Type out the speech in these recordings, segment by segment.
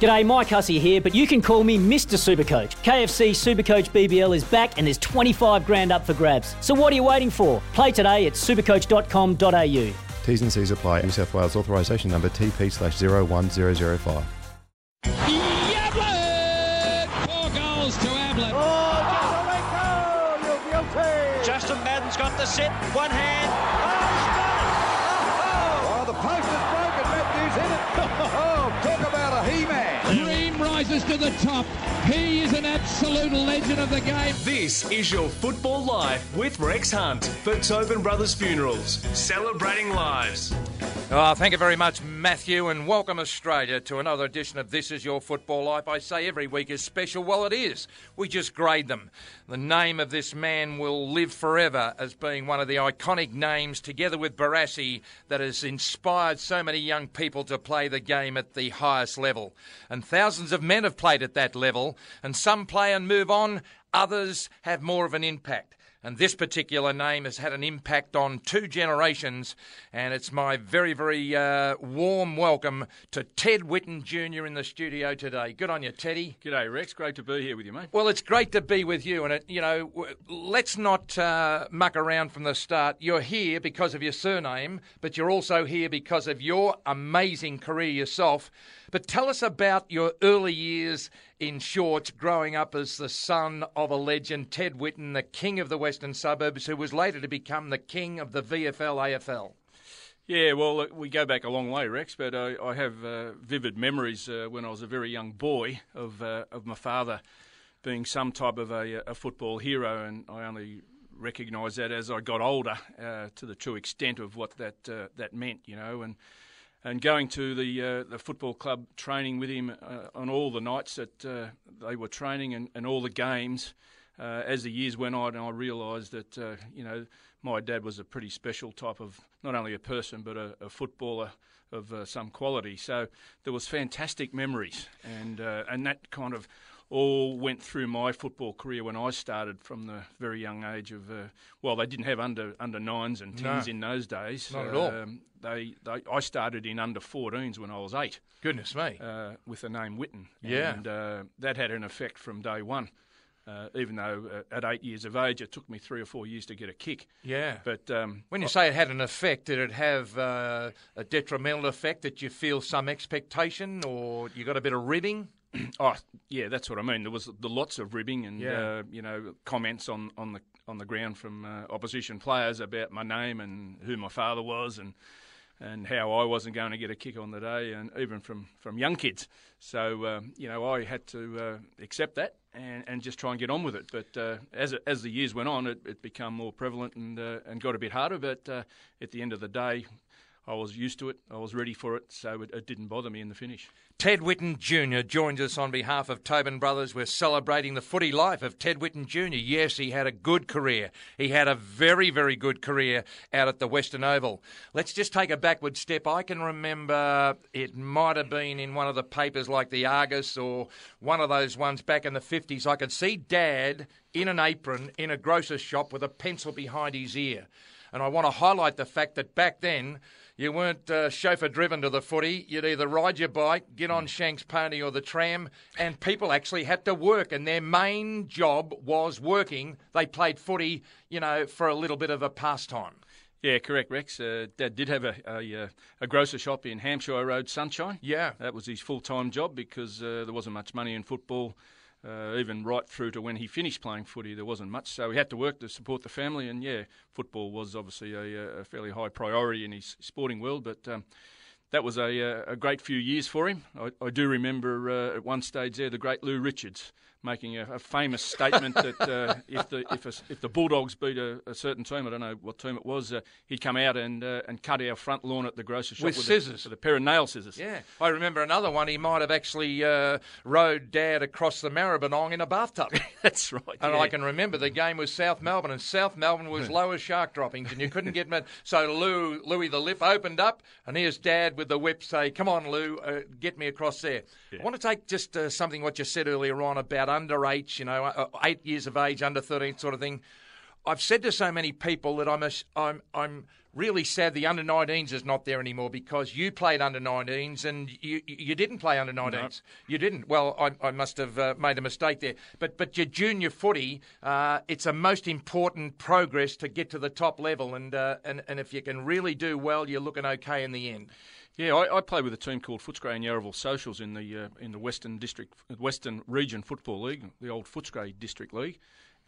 G'day, Mike Hussey here, but you can call me Mr. Supercoach. KFC Supercoach BBL is back and there's 25 grand up for grabs. So what are you waiting for? Play today at supercoach.com.au. T's and C's apply. New South Wales authorisation number TP slash 01005. Four goals to Ablett. Justin Madden's got the set, one hand. Oh, the post is broken. Matthews hit it. Talk about a he-man. Dream rises to the top. He is an absolute legend of the game. This is your Football Life with Rex Hunt for Tobin Brothers Funerals, celebrating lives. Oh, thank you very much, Matthew, and welcome Australia to another edition of This Is Your Football Life. I say every week is special. Well, it is. We just grade them. The name of this man will live forever as being one of the iconic names, together with Barassi, that has inspired so many young people to play the game at the highest level. And thousands of men have played at that level, and some play and move on, others have more of an impact. And this particular name has had an impact on two generations. And it's my very, very uh, warm welcome to Ted Whitten Jr. in the studio today. Good on you, Teddy. G'day, Rex. Great to be here with you, mate. Well, it's great to be with you. And, it, you know, let's not uh, muck around from the start. You're here because of your surname, but you're also here because of your amazing career yourself. But tell us about your early years in short, growing up as the son of a legend, Ted Whitten, the king of the western suburbs, who was later to become the king of the VFL AFL. Yeah, well, we go back a long way, Rex, but I, I have uh, vivid memories uh, when I was a very young boy of uh, of my father being some type of a, a football hero, and I only recognised that as I got older uh, to the true extent of what that uh, that meant, you know, and and going to the uh, the football club training with him uh, on all the nights that uh, they were training and, and all the games. Uh, as the years went on, I realised that uh, you know my dad was a pretty special type of not only a person but a, a footballer of uh, some quality. So there was fantastic memories, and and that kind of all went through my football career when I started from the very young age of. Uh, well, they didn't have under under nines and tens No. in those days. Not at all. Um, they, they, I started in under 14s when I was eight. Goodness me. Uh, with the name Whitten. Yeah. And uh, that had an effect from day one. Uh, even though uh, at eight years of age, it took me three or four years to get a kick. Yeah. But um, When you say it had an effect, did it have uh, a detrimental effect that you feel some expectation or you got a bit of ribbing? Oh, yeah, that's what I mean. There was the lots of ribbing and Yeah. uh, you know comments on, on the on the ground from uh, opposition players about my name and who my father was and and how I wasn't going to get a kick on the day, and even from, from young kids. So um, you know, I had to uh, accept that and, and just try and get on with it. But uh, as it, as the years went on, it, it became more prevalent and uh, and got a bit harder. But uh, at the end of the day. I was used to it. I was ready for it, so it, it didn't bother me in the finish. Ted Whitten Jr. joins us on behalf of Tobin Brothers. We're celebrating the footy life of Ted Whitten Jr. Yes, he had a good career. He had a very, very good career out at the Western Oval. Let's just take a backward step. I can remember it might have been in one of the papers like the Argus or one of those ones back in the 50s. I could see Dad in an apron in a grocer's shop with a pencil behind his ear. And I want to highlight the fact that back then, you weren't uh, chauffeur driven to the footy. You'd either ride your bike, get on Shank's pony or the tram, and people actually had to work, and their main job was working. They played footy, you know, for a little bit of a pastime. Yeah, correct, Rex. Uh, Dad did have a, a, uh, a grocer shop in Hampshire Road, Sunshine. Yeah. That was his full time job because uh, there wasn't much money in football. Uh, even right through to when he finished playing footy, there wasn't much. So he had to work to support the family. And yeah, football was obviously a, a fairly high priority in his sporting world. But um, that was a, a great few years for him. I, I do remember uh, at one stage there the great Lou Richards making a, a famous statement that uh, if the if, a, if the Bulldogs beat a, a, certain team, I don't know what team it was, uh, he'd come out and uh, and cut our front lawn at the grocery shop with, with scissors, a, with a pair of nail scissors. Yeah, I remember another one. He might have actually uh, rode Dad across the Maribyrnong in a bathtub. That's right. And yeah. I can remember the game was South Melbourne, and South Melbourne was low as shark droppings, and you couldn't get mad. So Lou, Louis the Lip opened up, and here's Dad with the whip say, "Come on, Lou, uh, get me across there." Yeah. I want to take just uh, something what you said earlier on about under eight, you know, uh, eight years of age, under thirteen, sort of thing. I've said to so many people that I'm a, I'm I'm really sad the under 19s is not there anymore because you played under 19s and you you didn't play under 19s. No. You didn't. Well, I, I must have uh, made a mistake there. But but your junior footy, uh, it's a most important progress to get to the top level, and uh, and and if you can really do well, you're looking okay in the end. Yeah, I, I play with a team called Footscray and Yarraville Socials in the uh, in the Western District Western Region Football League, the old Footscray District League.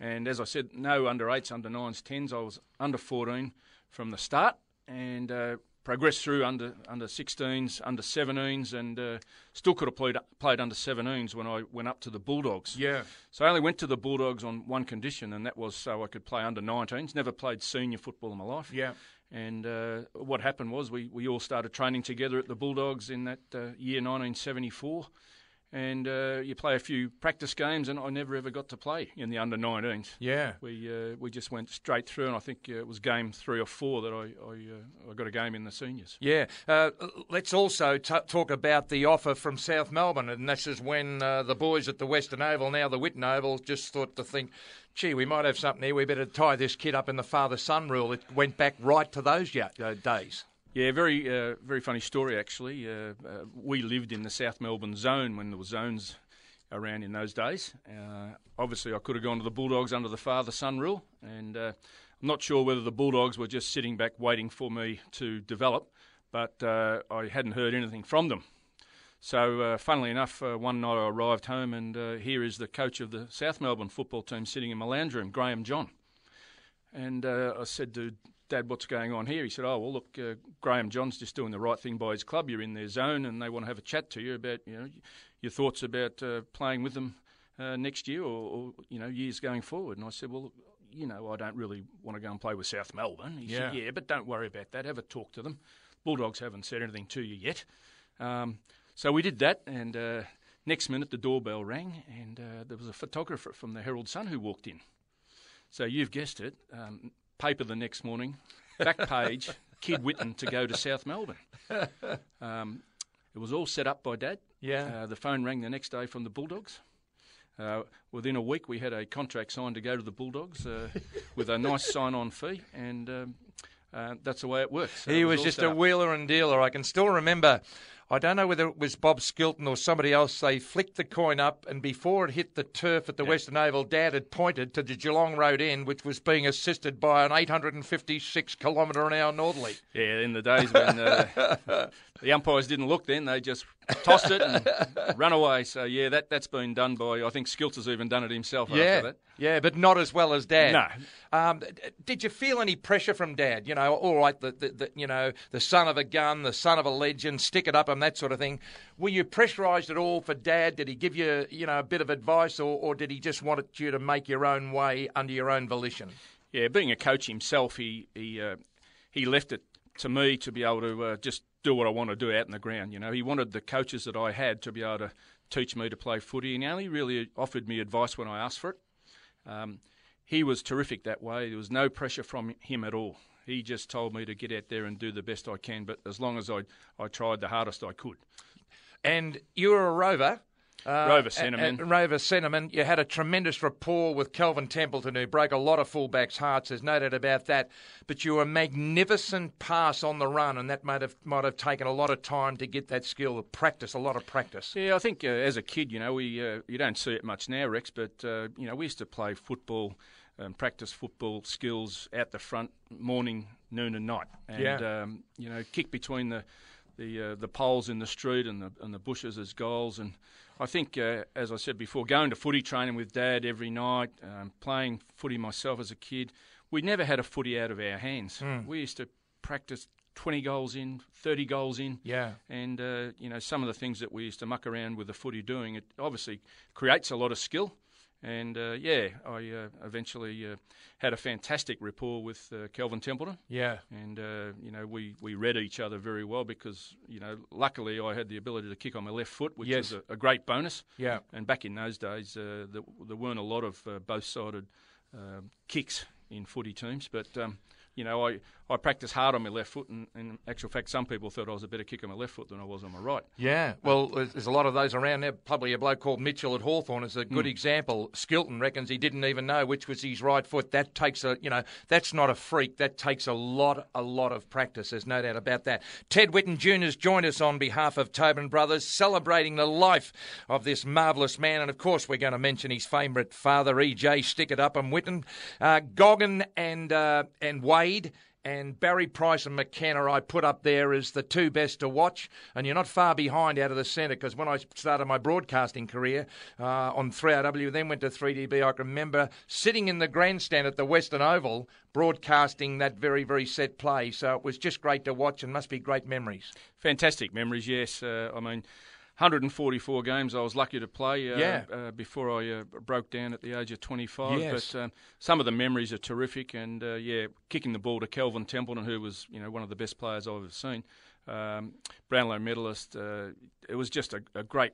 And as I said, no under eights, under nines, tens. I was under 14 from the start and uh, progressed through under under 16s, under 17s, and uh, still could have played played under 17s when I went up to the Bulldogs. Yeah. So I only went to the Bulldogs on one condition, and that was so I could play under 19s. Never played senior football in my life. Yeah. And uh, what happened was we, we all started training together at the Bulldogs in that uh, year 1974 and uh, you play a few practice games, and I never ever got to play in the under 19s. Yeah, we uh, we just went straight through, and I think uh, it was game three or four that I I, uh, I got a game in the seniors. Yeah, uh, let's also t- talk about the offer from South Melbourne, and this is when uh, the boys at the Western Oval, now the Whitten Oval, just thought to think. Gee, we might have something here. We better tie this kid up in the father-son rule. It went back right to those days. Yeah, very uh, very funny story actually. Uh, uh, we lived in the South Melbourne zone when there were zones around in those days. Uh, obviously, I could have gone to the Bulldogs under the father-son rule, and uh, I'm not sure whether the Bulldogs were just sitting back waiting for me to develop, but uh, I hadn't heard anything from them. So, funnily enough, one night I arrived home, and here is the coach of the South Melbourne football team sitting in my lounge room, Graeme John. And I said to Dad, what's going on here? He said, Oh, well, look, uh, Graeme John's just doing the right thing by his club. You're in their zone, and they want to have a chat to you about you know your thoughts about uh, playing with them uh, next year or, or, you know years going forward. And I said, Well, you know, I don't really want to go and play with South Melbourne. He yeah. said, Yeah, but don't worry about that. Have a talk to them. Bulldogs haven't said anything to you yet. Um, so we did that, and uh, next minute the doorbell rang, and uh, there was a photographer from the Herald Sun who walked in. So you've guessed it. Um, paper the next morning, back page, Kid Whitten to go to South Melbourne. Um, it was all set up by Dad. Yeah. Uh, the phone rang the next day from the Bulldogs. Uh, within a week, we had a contract signed to go to the Bulldogs uh, with a nice sign-on fee, and um, uh, that's the way it works. So he was, was just a wheeler and dealer. I can still remember I don't know whether it was Bob Skilton or somebody else. They flicked the coin up, and before it hit the turf at the. Western Oval, Dad had pointed to the Geelong Road end, which was being assisted by an 856 kilometre an hour northerly. Yeah, in the days when uh, the umpires didn't look, then they just tossed it and run away. So yeah, that that's been done by I think Skilton's even done it himself. Yeah, yeah, but not as well as Dad. No. Um, did you feel any pressure from Dad? You know, all right, the, the, the, you know the son of a gun, the son of a legend, stick it up and that sort of thing. Were you pressurised at all for Dad? Did he give you you know a bit of advice, or, or did he just want you to make your own way under your own volition? Yeah, being a coach himself, he he uh, he left it to me to be able to uh, just do what I want to do out in the ground. You know, he wanted the coaches that I had to be able to teach me to play footy, and he only really offered me advice when I asked for it. Um, he was terrific that way. There was no pressure from him at all. He just told me to get out there and do the best I can, but as long as I I tried the hardest I could. And you were a rover. Uh, Rover Centreman. Rover Centreman. You had a tremendous rapport with Kelvin Templeton, who broke a lot of fullbacks' hearts. There's no doubt about that. But you were a magnificent pass on the run, and that might have might have taken a lot of time to get that skill, of practice, a lot of practice. Yeah, I think uh, as a kid, you know, we uh, you don't see it much now, Rex, but uh, you know, we used to play football. Um, practice football skills out the front, morning, noon, and night, and yeah. um, you know, kick between the the uh, the poles in the street and the and the bushes as goals, and I think, uh, as I said before, going to footy training with Dad every night, um, playing footy myself as a kid, we never had a footy out of our hands. Mm. We used to practice 20 goals in, 30 goals in. Yeah. And, uh, you know, some of the things that we used to muck around with the footy doing, it obviously creates a lot of skill. And uh, yeah, I uh, eventually uh, had a fantastic rapport with uh, Kelvin Templeton. Yeah. And uh, you know, we, we read each other very well because you know, luckily I had the ability to kick on my left foot, which Yes. was a, a great bonus. Yeah. And back in those days, uh, there, weren't a lot of uh, both-sided um kicks in footy teams, but. Um, you know, I, I practiced hard on my left foot, and in actual fact, some people thought I was a better kicker on my left foot than I was on my right. Yeah, well, there's a lot of those around there. Probably a bloke called Mitchell at Hawthorn is a good example. Skilton reckons he didn't even know which was his right foot. That takes a, you know, that's not a freak. That takes a lot, a lot of practice. There's no doubt about that. Ted Whitten Jr. has joined us on behalf of Tobin Brothers, celebrating the life of this marvellous man. And of course, we're going to mention his favourite father, EJ Stick It Up and Whitten, uh, Goggin and uh, and Wade. And Barry Price and McKenna, I put up there as the two best to watch. And you're not far behind out of the centre because when I started my broadcasting career uh, on 3RW, then went to 3DB, I can remember sitting in the grandstand at the Western Oval broadcasting that very, very set play. So it was just great to watch and must be great memories. Fantastic memories, yes. Uh, I mean, 144 games I was lucky to play uh, Yeah. uh, before I uh, broke down at the age of 25. Yes. But um, some of the memories are terrific, and uh, yeah, kicking the ball to Kelvin Templeton, who was you know one of the best players I've ever seen, um, Brownlow medalist. Uh, it was just a, a great.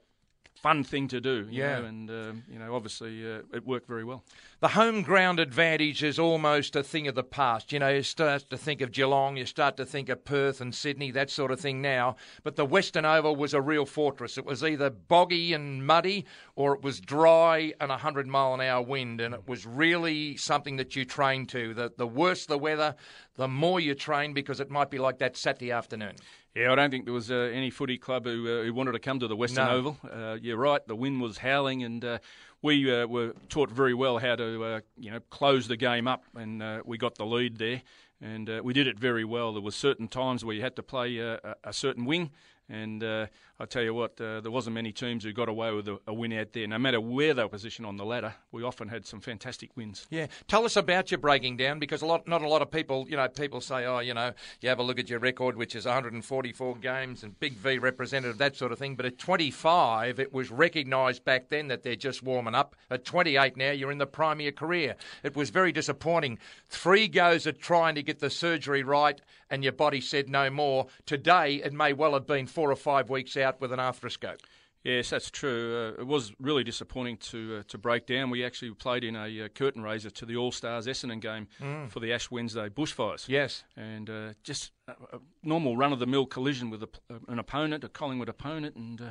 Fun thing to do, you Yeah. know, and um, you know, obviously uh, it worked very well. The home ground advantage is almost a thing of the past. You know, you start to think of Geelong, you start to think of Perth and Sydney, that sort of thing now. But the Western Oval was a real fortress. It was either boggy and muddy or it was dry and a 100 mile an hour wind. And it was really something that you trained to. The, the worse the weather, the more you train because it might be like that Saturday afternoon. Yeah, I don't think there was uh, any footy club who, uh, who wanted to come to the Western No. Oval. Uh, you're right, the wind was howling, and uh, we uh, were taught very well how to, uh, you know, close the game up, and uh, we got the lead there, and uh, we did it very well. There were certain times where you had to play uh, a certain wing, and uh, I tell you what, uh, there wasn't many teams who got away with a, a win out there. No matter where they were positioned on the ladder, we often had some fantastic wins. Yeah, tell us about your breaking down because a lot, not a lot of people, you know, people say, oh, you know, you have a look at your record, which is 144 games and Big V representative, that sort of thing. But at 25, it was recognised back then that they're just warming up. At 28 now, you're in the prime of your career. It was very disappointing. Three goes at trying to get the surgery right, and your body said no more. Today, it may well have been four or five weeks out with an arthroscope. Yes, that's true. Uh, it was really disappointing to uh, to break down. We actually played in a uh, curtain raiser to the All Stars Essendon game for the Ash Wednesday bushfires. Yes. and uh, just a, a normal run of the mill collision with a, an opponent, a Collingwood opponent, and uh,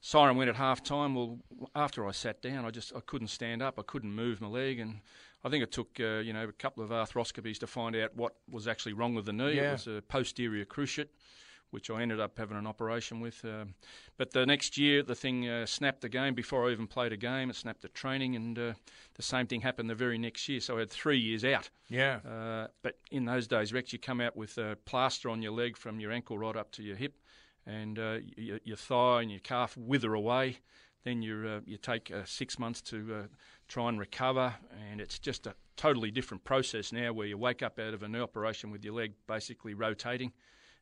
siren went at half time. Well, after I sat down, I just I couldn't stand up. I couldn't move my leg, and I think it took uh, you know a couple of arthroscopies to find out what was actually wrong with the knee. Yeah. It was a posterior cruciate. Which I ended up having an operation with, um, but the next year the thing uh, snapped game before I even played a game. It snapped the training, and uh, the same thing happened the very next year. So I had three years out. Yeah. Uh, but in those days, Rex, you come out with a plaster on your leg from your ankle right up to your hip, and uh, your, your thigh and your calf wither away. Then you uh, you take uh, six months to uh, try and recover, and it's just a totally different process now, where you wake up out of a knee operation with your leg basically rotating.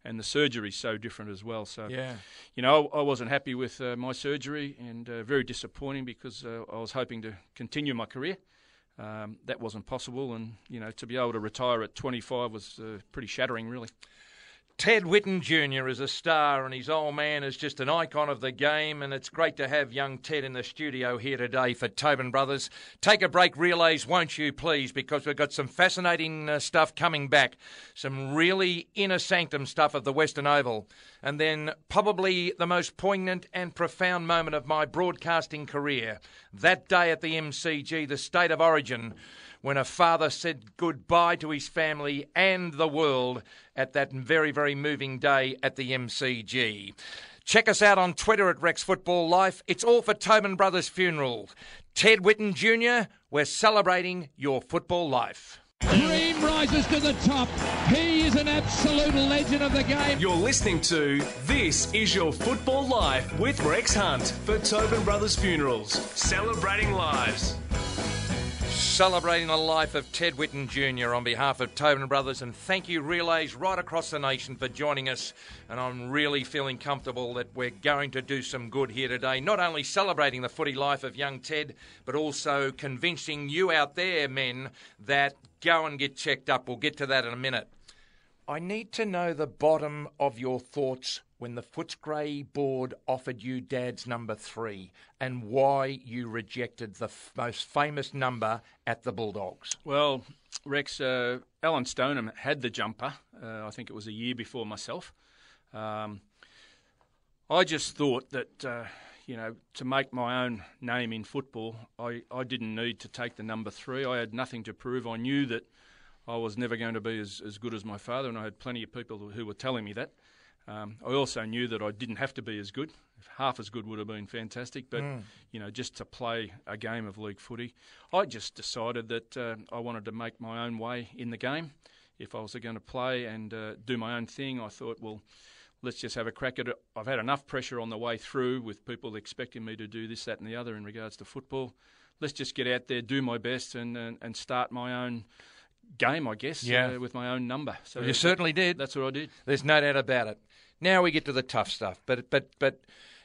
And the surgery's so different as well. So, Yeah. you know, I wasn't happy with uh, my surgery and uh, very disappointing because uh, I was hoping to continue my career. Um, that wasn't possible, and you know, to be able to retire at 25 was uh, pretty shattering, really. Ted Whitten Jr. is a star, and his old man is just an icon of the game. And it's great to have young Ted in the studio here today for Tobin Brothers. Take a break, relays, won't you, please? Because we've got some fascinating uh, stuff coming back, some really inner sanctum stuff of the Western Oval, and then probably the most poignant and profound moment of my broadcasting career. That day at the MCG, the State of Origin when a father said goodbye to his family and the world at that very, very moving day at the MCG. Check us out on Twitter at Rex Football Life. It's all for Tobin Brothers Funeral. Ted Whitten Jr., we're celebrating your football life. Dream rises to the top. He is an absolute legend of the game. You're listening to This Is Your Football Life with Rex Hunt for Tobin Brothers Funerals, celebrating lives. Celebrating the life of Ted Whitten Jr. on behalf of Tobin Brothers, and thank you, relays right across the nation, for joining us. And I'm really feeling comfortable that we're going to do some good here today. Not only celebrating the footy life of young Ted, but also convincing you out there, men, that go and get checked up. We'll get to that in a minute. I need to know the bottom of your thoughts when the Footscray board offered you Dad's number three and why you rejected the f- most famous number at the Bulldogs. Well, Rex, uh, Alan Stoneham had the jumper. Uh, I think it was a year before myself. Um, I just thought that, uh, you know, to make my own name in football, I, I didn't need to take the number three. I had nothing to prove. I knew that I was never going to be as, as good as my father, and I had plenty of people who were telling me that. Um, I also knew that I didn't have to be as good. Half as good would have been fantastic, but Mm. you know, just to play a game of league footy, I just decided that uh, I wanted to make my own way in the game. If I was going to play and uh, do my own thing, I thought, well, let's just have a crack at it. I've had enough pressure on the way through with people expecting me to do this, that, and the other in regards to football. Let's just get out there, do my best, and and, and start my own game, I guess, Yeah. uh, with my own number. So Well, you certainly did. That's what I did. There's no doubt about it. Now we get to the tough stuff. But but but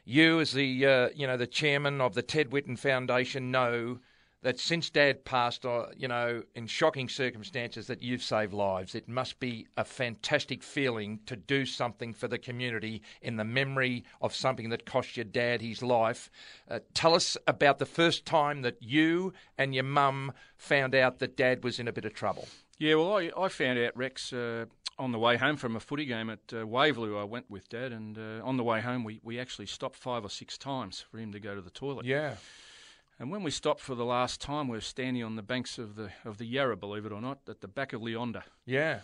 you, as the uh, you know the chairman of the Ted Whitten Foundation, know that since Dad passed, uh, you know, in shocking circumstances, that you've saved lives. It must be a fantastic feeling to do something for the community in the memory of something that cost your dad his life. Uh, tell us about the first time that you and your mum found out that Dad was in a bit of trouble. Yeah, well, I, I found out Rex uh, on the way home from a footy game at uh, Waverley. I went with Dad, and uh, on the way home, we, we actually stopped five or six times for him to go to the toilet. Yeah. And when we stopped for the last time, we were standing on the banks of the of the Yarra, believe it or not, at the back of Leonda. Yeah.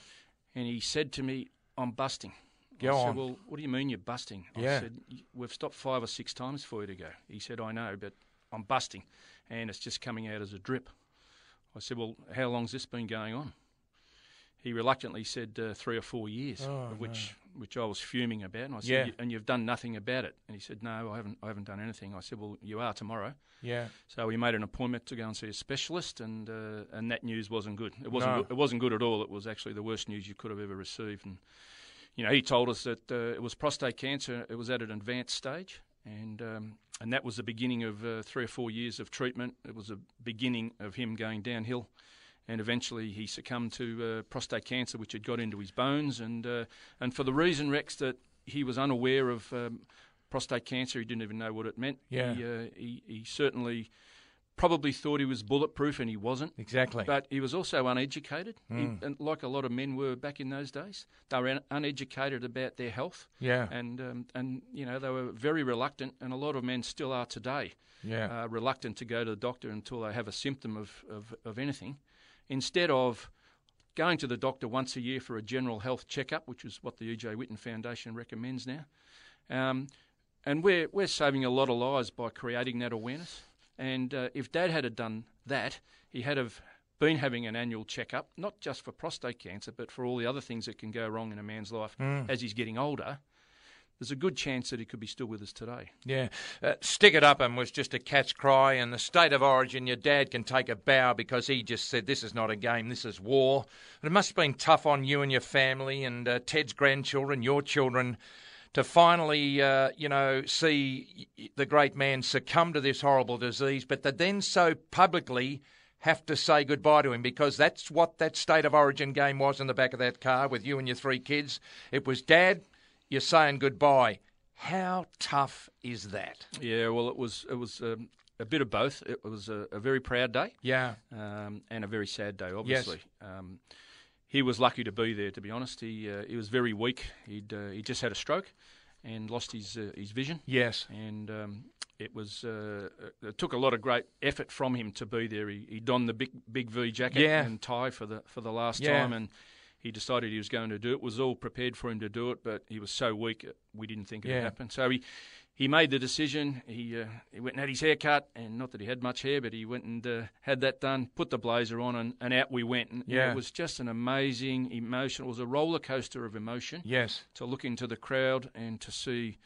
And he said to me, "I'm busting." Go I on. said, "Well, what do you mean you're busting?" Yeah. I said, "We've stopped five or six times for you to go." He said, "I know, but I'm busting, and it's just coming out as a drip." I said, "Well, how long's this been going on?" He reluctantly said uh, three or four years, Oh, of which which I was fuming about. And I said, Yeah. "And you've done nothing about it?" And he said, "No, I haven't. I haven't done anything." I said, "Well, you are tomorrow." Yeah. So we made an appointment to go and see a specialist, and uh, and that news wasn't good. It wasn't. No. Good, it wasn't good at all. It was actually the worst news you could have ever received. And you know, he told us that uh, it was prostate cancer. It was at an advanced stage, and um, and that was the beginning of uh, three or four years of treatment. It was a beginning of him going downhill. And eventually, he succumbed to uh, prostate cancer, which had got into his bones, and uh, and for the reason Rex that he was unaware of um, prostate cancer, he didn't even know what it meant. Yeah. He, uh, he, he certainly probably thought he was bulletproof, and he wasn't. Exactly. But he was also uneducated, He- Mm. and like a lot of men were back in those days. They were un- uneducated about their health. Yeah. And um, and you know they were very reluctant, and a lot of men still are today. Yeah. Uh, reluctant to go to the doctor until they have a symptom of, of, of anything, instead of going to the doctor once a year for a general health checkup, which is what the E.J. Whitten Foundation recommends now. Um, and we're we're saving a lot of lives by creating that awareness. And uh, if Dad had done that, he had have been having an annual checkup, not just for prostate cancer, but for all the other things that can go wrong in a man's life Mm. as he's getting older. There's a good chance that he could be still with us today. Yeah. Uh, Stick It Up and was just a cat's cry, and the state of origin, your dad can take a bow because he just said, This is not a game, this is war. It must have been tough on you and your family and uh, Ted's grandchildren, your children, to finally, uh, you know, see the great man succumb to this horrible disease, but to then so publicly have to say goodbye to him because that's what that state of origin game was in the back of that car with you and your three kids. It was, Dad, you're saying goodbye. How tough is that? Yeah, well, it was it was um, a bit of both. It was a, a very proud day, Yeah. um, and a very sad day. Obviously, um, he was lucky to be there. To be honest, he uh, he was very weak. He'd uh, he just had a stroke and lost his uh, his vision. Yes. and um, it was uh, it took a lot of great effort from him to be there. He, he donned the big big V jacket Yeah. and tie for the for the last Yeah. time, and he decided he was going to do it. It was all prepared for him to do it, but he was so weak we didn't think it Yeah. would happen. So he. He made the decision. He uh, he went and had his hair cut, and not that he had much hair, but he went and uh, had that done. Put the blazer on, and, and out we went. And Yeah. it was just an amazing emotion. It was a roller coaster of emotion Yes. to look into the crowd and to see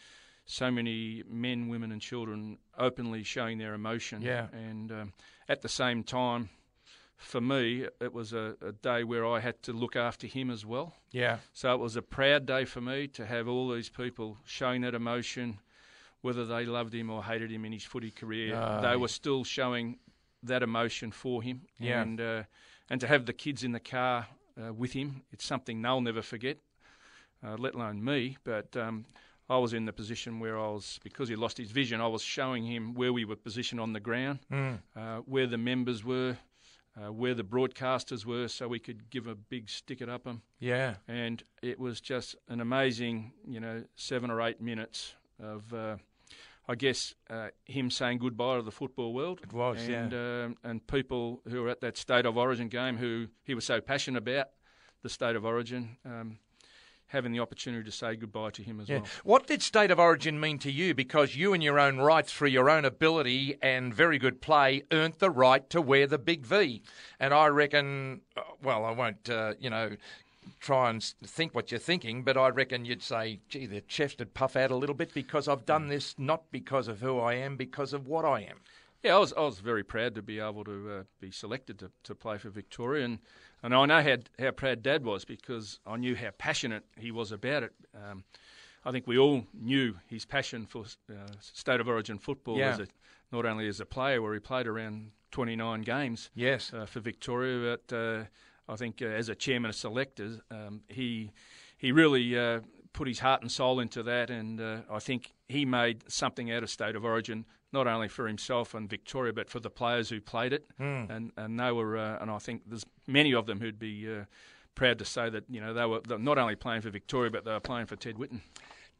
so many men, women, and children openly showing their emotion. Yeah. And um, at the same time, for me, it was a, a, day where I had to look after him as well. Yeah. So it was a proud day for me to have all these people showing that emotion, whether they loved him or hated him in his footy career. Oh, they were still showing that emotion for him. Yeah. And, uh, and to have the kids in the car uh, with him, it's something they'll never forget, uh, let alone me. But um, I was in the position where I was, because he lost his vision, I was showing him where we were positioned on the ground, Mm. uh, where the members were, uh, where the broadcasters were, so we could give a big stick it up them. Yeah. And it was just an amazing, you know, seven or eight minutes of, uh, I guess, uh, him saying goodbye to the football world. It was, and, yeah. um, and people who were at that State of Origin game who he was so passionate about, the State of Origin, um, having the opportunity to say goodbye to him as Yeah. well. What did state of origin mean to you? Because you, in your own right, through your own ability and very good play, earned the right to wear the big V. And I reckon, uh, well, I won't, uh, you know, try and think what you're thinking, but I reckon you'd say, gee, the chest would puff out a little bit because I've done this not because of who I am, because of what I am. Yeah, I was I was very proud to be able to uh, be selected to, to play for Victoria, and, and I know how how proud Dad was because I knew how passionate he was about it. Um, I think we all knew his passion for uh, state of origin football Yeah. as a, not only as a player, where he played around 29 games Yes. uh, for Victoria, but uh, I think uh, as a chairman of selectors, um, he he really uh, put his heart and soul into that, and uh, I think he made something out of state of origin, not only for himself and Victoria, but for the players who played it, and and they were, uh, and I think there's many of them who'd be. Uh, Proud to say that you know they were not only playing for Victoria, but they were playing for Ted Whitten.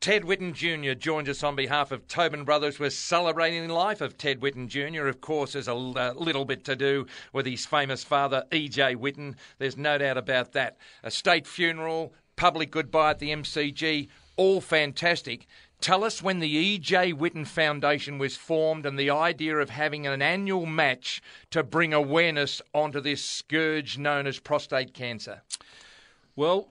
Ted Whitten Jr. joins us on behalf of Tobin Brothers. We're celebrating the life of Ted Whitten Jr. Of course, there's a little bit to do with his famous father, E.J. Whitten. There's no doubt about that. A state funeral, public goodbye at the MCG, all fantastic. Tell us when the E.J. Whitten Foundation was formed and the idea of having an annual match to bring awareness onto this scourge known as prostate cancer. Well,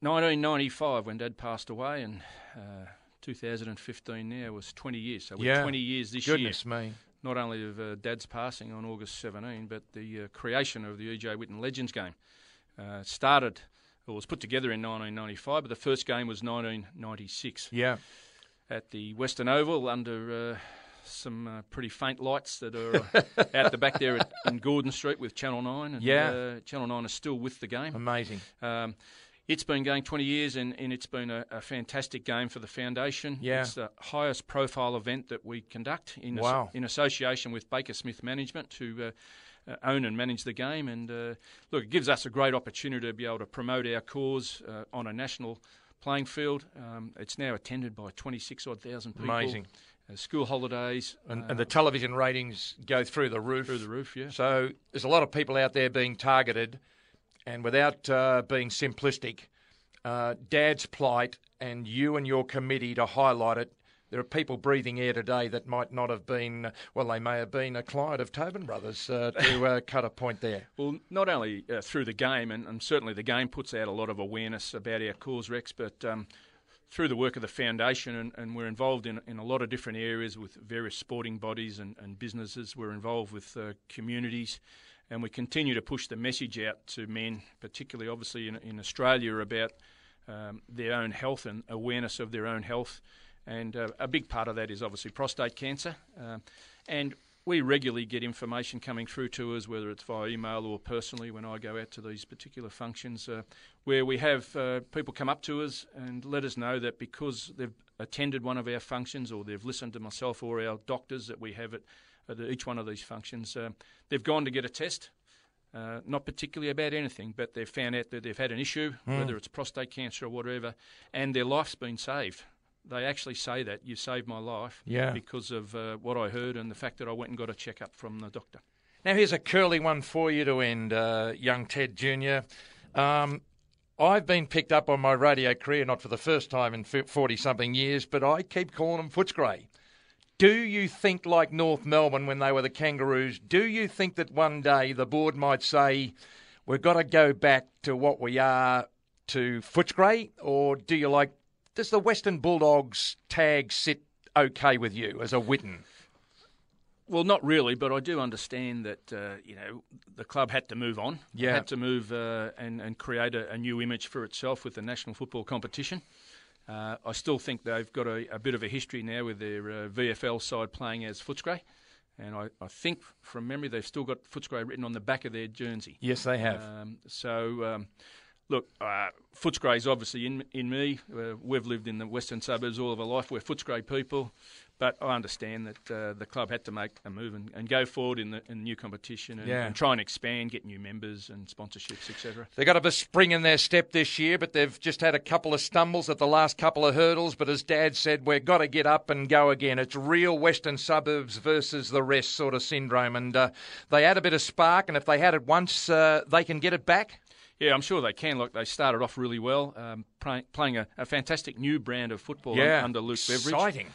1995 when Dad passed away, and uh, 2015 now was 20 years. So we're Yeah. 20 years this Goodness year. Goodness me. Not only of uh, Dad's passing on August 17, but the uh, creation of the E.J. Whitten Legends game uh, started. Or was put together in 1995, but the first game was 1996 Yeah. At the Western Oval under uh, some uh, pretty faint lights that are uh, out the back there at, in Gordon Street with Channel 9. And, Yeah. uh, Channel 9 is still with the game. Amazing. Um, it's been going 20 years and, and it's been a, a fantastic game for the foundation. Yeah. It's the highest profile event that we conduct in, as- in association with Baker Smith Management to uh, uh, own and manage the game. And uh, look, it gives us a great opportunity to be able to promote our cause uh, on a national playing field. Um, it's now attended by 26 odd thousand people. Amazing. Uh, school holidays. And, uh, and the television ratings go through the roof. through the roof, yeah. So there's a lot of people out there being targeted, and without uh, being simplistic, uh, Dad's plight and you and your committee to highlight it. There are people breathing air today that might not have been, well, they may have been a client of Tobin Brothers uh, to uh, cut a point there. Well, not only uh, through the game, and, and certainly the game puts out a lot of awareness about our cause, Rex, but um, through the work of the foundation, and, and we're involved in, in a lot of different areas with various sporting bodies and, and businesses. We're involved with uh, communities, and we continue to push the message out to men, particularly obviously in, in Australia, about um, their own health and awareness of their own health. And uh, a big part of that is obviously prostate cancer. Um and we regularly get information coming through to us, whether it's via email or personally when I go out to these particular functions, uh, where we have uh, people come up to us and let us know that because they've attended one of our functions or they've listened to myself or our doctors that we have at, at each one of these functions, uh, they've gone to get a test. Uh, not particularly about anything, but they've found out that they've had an issue, whether it's prostate cancer or whatever, and their life's been saved. They actually say that you saved my life Yeah. because of uh, what I heard and the fact that I went and got a checkup from the doctor. Now, here's a curly one for you to end, uh, young Ted Jr. Um, I've been picked up on my radio career, not for the first time in 40 something years, but I keep calling them Footscray. Do you think, like North Melbourne when they were the Kangaroos, do you think that one day the board might say, we've got to go back to what we are to Footscray? Or do you like, does the Western Bulldogs tag sit okay with you as a Whitten? well, not really, but I do understand that uh, you know the club had to move on. Yeah. had to move uh, and and create a, a, new image for itself with the national football competition. Uh, I still think they've got a, a, bit of a history now with their uh, VFL side playing as Footscray. And I, I, think from memory they've still got Footscray written on the back of their jersey. Yes, they have. Um, so, um, look, uh, Footscray is obviously in in me. Uh, we've lived in the western suburbs all of our life. We're Footscray people. But I understand that uh, the club had to make a move and, and go forward in the in new competition and, yeah. and, try and expand, get new members and sponsorships, etc. They've got a bit of spring in their step this year, but they've just had a couple of stumbles at the last couple of hurdles. But as Dad said, we've got to get up and go again. It's real Western suburbs versus the rest sort of syndrome. And uh, they had a bit of spark, and if they had it once, uh, they can get it back. Yeah, I'm sure they can. Look, they started off really well, um, play, playing a, a, fantastic new brand of football yeah, under Luke exciting. Beveridge. Exciting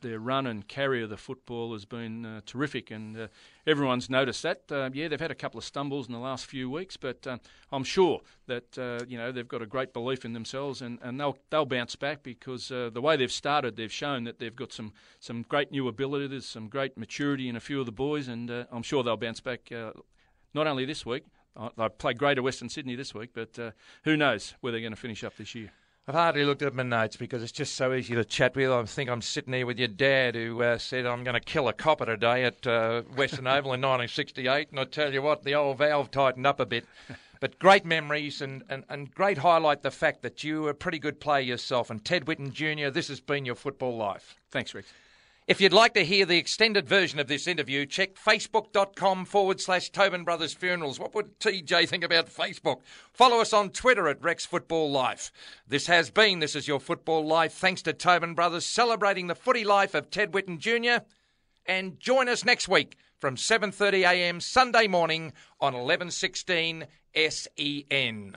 their run and carry of the football has been uh, terrific, and uh, everyone's noticed that. Uh, yeah, they've had a couple of stumbles in the last few weeks, but uh, I'm sure that uh, you know they've got a great belief in themselves, and, and they'll they'll bounce back because uh, the way they've started, they've shown that they've got some some great new ability, there's some great maturity in a few of the boys, and I'm sure they'll bounce back. not only this week, they play Greater Western Sydney this week, but who knows where they're going to finish up this year. I've hardly looked at my notes because it's just so easy to chat with. I think I'm sitting here with your dad who uh, said I'm going to kill a copper today at uh, Western Oval in 1968. And I tell you what, the old valve tightened up a bit. But great memories and, and, and great highlight the fact that you were a pretty good player yourself. And Ted Whitten Jr., this has been your football life. Thanks, Rick. If you'd like to hear the extended version of this interview, check facebook.com forward slash Tobin Brothers Funerals. What would TJ think about Facebook? Follow us on Twitter at Rex Football Life. This has been This Is Your Football Life, thanks to Tobin Brothers, celebrating the footy life of Ted Whitten Jr. And join us next week from 7.30am Sunday morning on 1116 SEN.